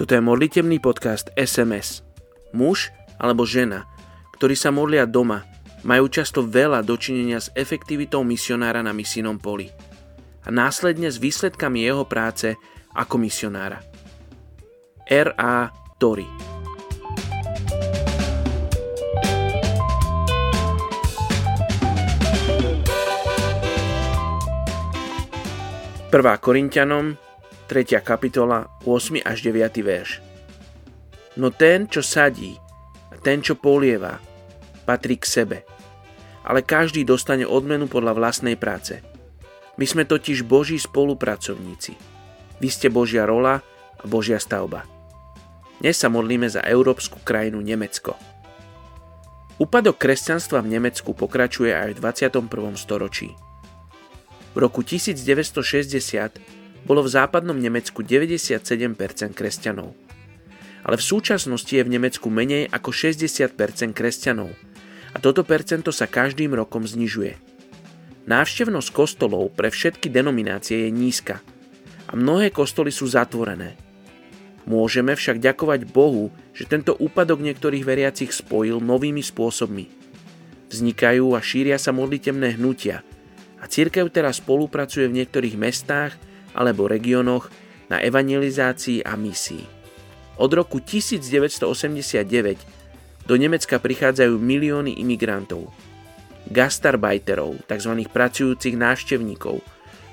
Toto je modlitebný podcast SMS. Muž alebo žena, ktorí sa modlia doma, majú často veľa dočinenia s efektivitou misionára na misijnom poli a následne s výsledkami jeho práce ako misionára. R.A. Tori Prvá Korintianom 3. kapitola, 8. až 9. verš. No ten, čo sadí a ten, čo polieva, patrí k sebe. Ale každý dostane odmenu podľa vlastnej práce. My sme totiž Boží spolupracovníci. Vy ste Božia rola a Božia stavba. Dnes sa modlíme za európsku krajinu Nemecko. Úpadok kresťanstva v Nemecku pokračuje aj v 21. storočí. V roku 1960 bolo v západnom Nemecku 97% kresťanov. Ale v súčasnosti je v Nemecku menej ako 60% kresťanov a toto percento sa každým rokom znižuje. Návštevnosť kostolov pre všetky denominácie je nízka a mnohé kostoly sú zatvorené. Môžeme však ďakovať Bohu, že tento úpadok niektorých veriacich spojil novými spôsobmi. Vznikajú a šíria sa modlitebné hnutia a církev teraz spolupracuje v niektorých mestách alebo regiónoch na evangelizácii a misii. Od roku 1989 do Nemecka prichádzajú milióny imigrantov, gastarbajterov, tzv. pracujúcich návštevníkov,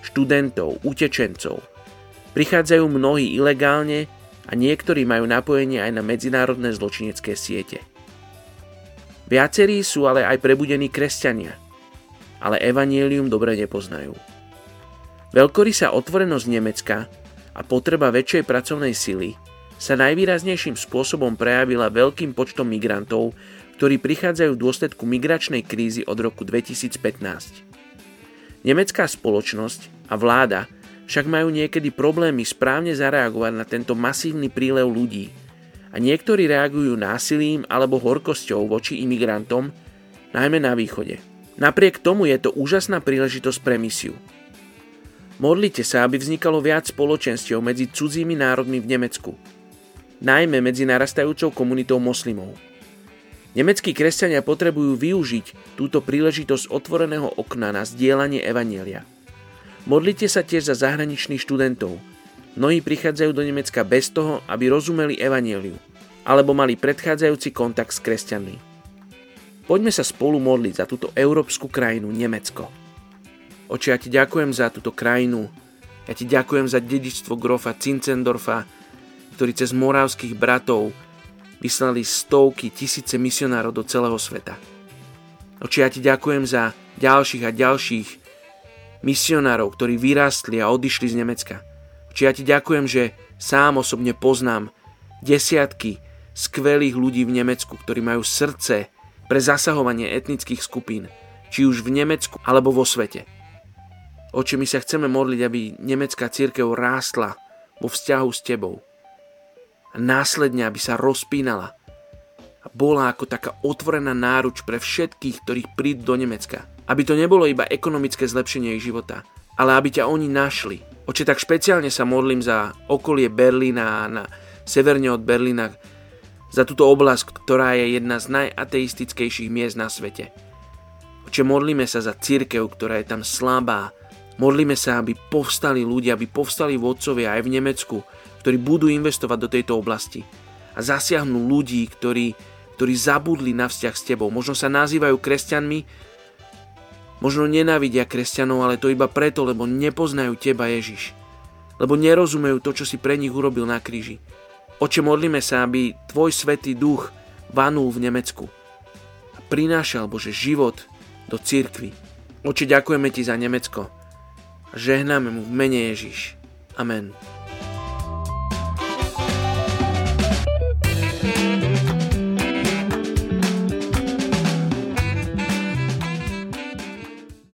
študentov, utečencov. Prichádzajú mnohí ilegálne a niektorí majú napojenie aj na medzinárodné zločinecké siete. Viacerí sú ale aj prebudení kresťania, ale evanielium dobre nepoznajú. Veľkorysá otvorenosť Nemecka a potreba väčšej pracovnej sily sa najvýraznejším spôsobom prejavila veľkým počtom migrantov, ktorí prichádzajú v dôsledku migračnej krízy od roku 2015. Nemecká spoločnosť a vláda však majú niekedy problémy správne zareagovať na tento masívny prílev ľudí a niektorí reagujú násilím alebo horkosťou voči imigrantom, najmä na východe. Napriek tomu je to úžasná príležitosť pre misiu – Modlite sa, aby vznikalo viac spoločenstiev medzi cudzími národmi v Nemecku, najmä medzi narastajúcou komunitou moslimov. Nemeckí kresťania potrebujú využiť túto príležitosť otvoreného okna na zdieľanie evanielia. Modlite sa tiež za zahraničných študentov. Mnohí prichádzajú do Nemecka bez toho, aby rozumeli evanieliu, alebo mali predchádzajúci kontakt s kresťanmi. Poďme sa spolu modliť za túto európsku krajinu Nemecko. Oče, ja ti ďakujem za túto krajinu. Ja ti ďakujem za dedičstvo grofa Cincendorfa, ktorý cez moravských bratov vyslali stovky, tisíce misionárov do celého sveta. Oče, ja ti ďakujem za ďalších a ďalších misionárov, ktorí vyrástli a odišli z Nemecka. Oče, ja ti ďakujem, že sám osobne poznám desiatky skvelých ľudí v Nemecku, ktorí majú srdce pre zasahovanie etnických skupín, či už v Nemecku alebo vo svete. Oče, my sa chceme modliť, aby nemecká církev rástla vo vzťahu s Tebou. A následne, aby sa rozpínala a bola ako taká otvorená náruč pre všetkých, ktorých prídu do Nemecka. Aby to nebolo iba ekonomické zlepšenie ich života, ale aby ťa oni našli. Oče, tak špeciálne sa modlím za okolie Berlína a na severne od Berlína, za túto oblasť, ktorá je jedna z najateistickejších miest na svete. Oče, modlíme sa za církev, ktorá je tam slabá, Modlíme sa, aby povstali ľudia, aby povstali vodcovia aj v Nemecku, ktorí budú investovať do tejto oblasti a zasiahnu ľudí, ktorí, ktorí zabudli na vzťah s tebou. Možno sa nazývajú kresťanmi, možno nenávidia kresťanov, ale to iba preto, lebo nepoznajú teba Ježiš. Lebo nerozumejú to, čo si pre nich urobil na kríži. Oče, modlíme sa, aby tvoj svetý duch vanul v Nemecku a prinášal, Bože, život do cirkvy. Oče, ďakujeme ti za Nemecko. Žehnáme mu v mene Ježiš. Amen.